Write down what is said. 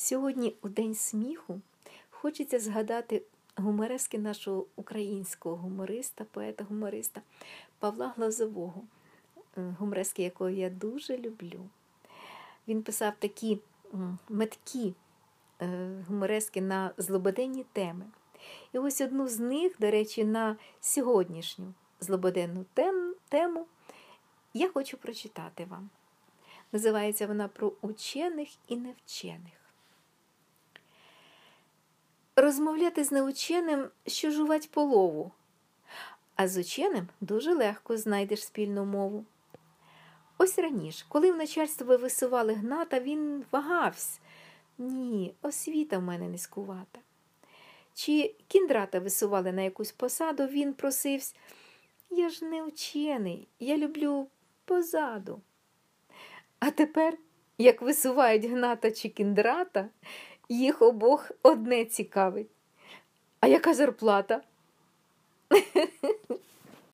Сьогодні, у День сміху, хочеться згадати гуморески нашого українського гумориста, поета-гумориста Павла Глазового, е, гуморески якого я дуже люблю. Він писав такі меткі е, гуморески на злободенні теми. І ось одну з них, до речі, на сьогоднішню злободенну тему я хочу прочитати вам. Називається вона про учених і невчених. Розмовляти з неученим, що жувать полову, а з ученим дуже легко знайдеш спільну мову. Ось раніше, коли в начальство висували гната, він вагався. Ні, освіта в мене низькувата. Чи кіндрата висували на якусь посаду, він просився. Я ж не учений, я люблю позаду. А тепер, як висувають гната чи кіндрата, їх обох одне цікавить. А яка зарплата?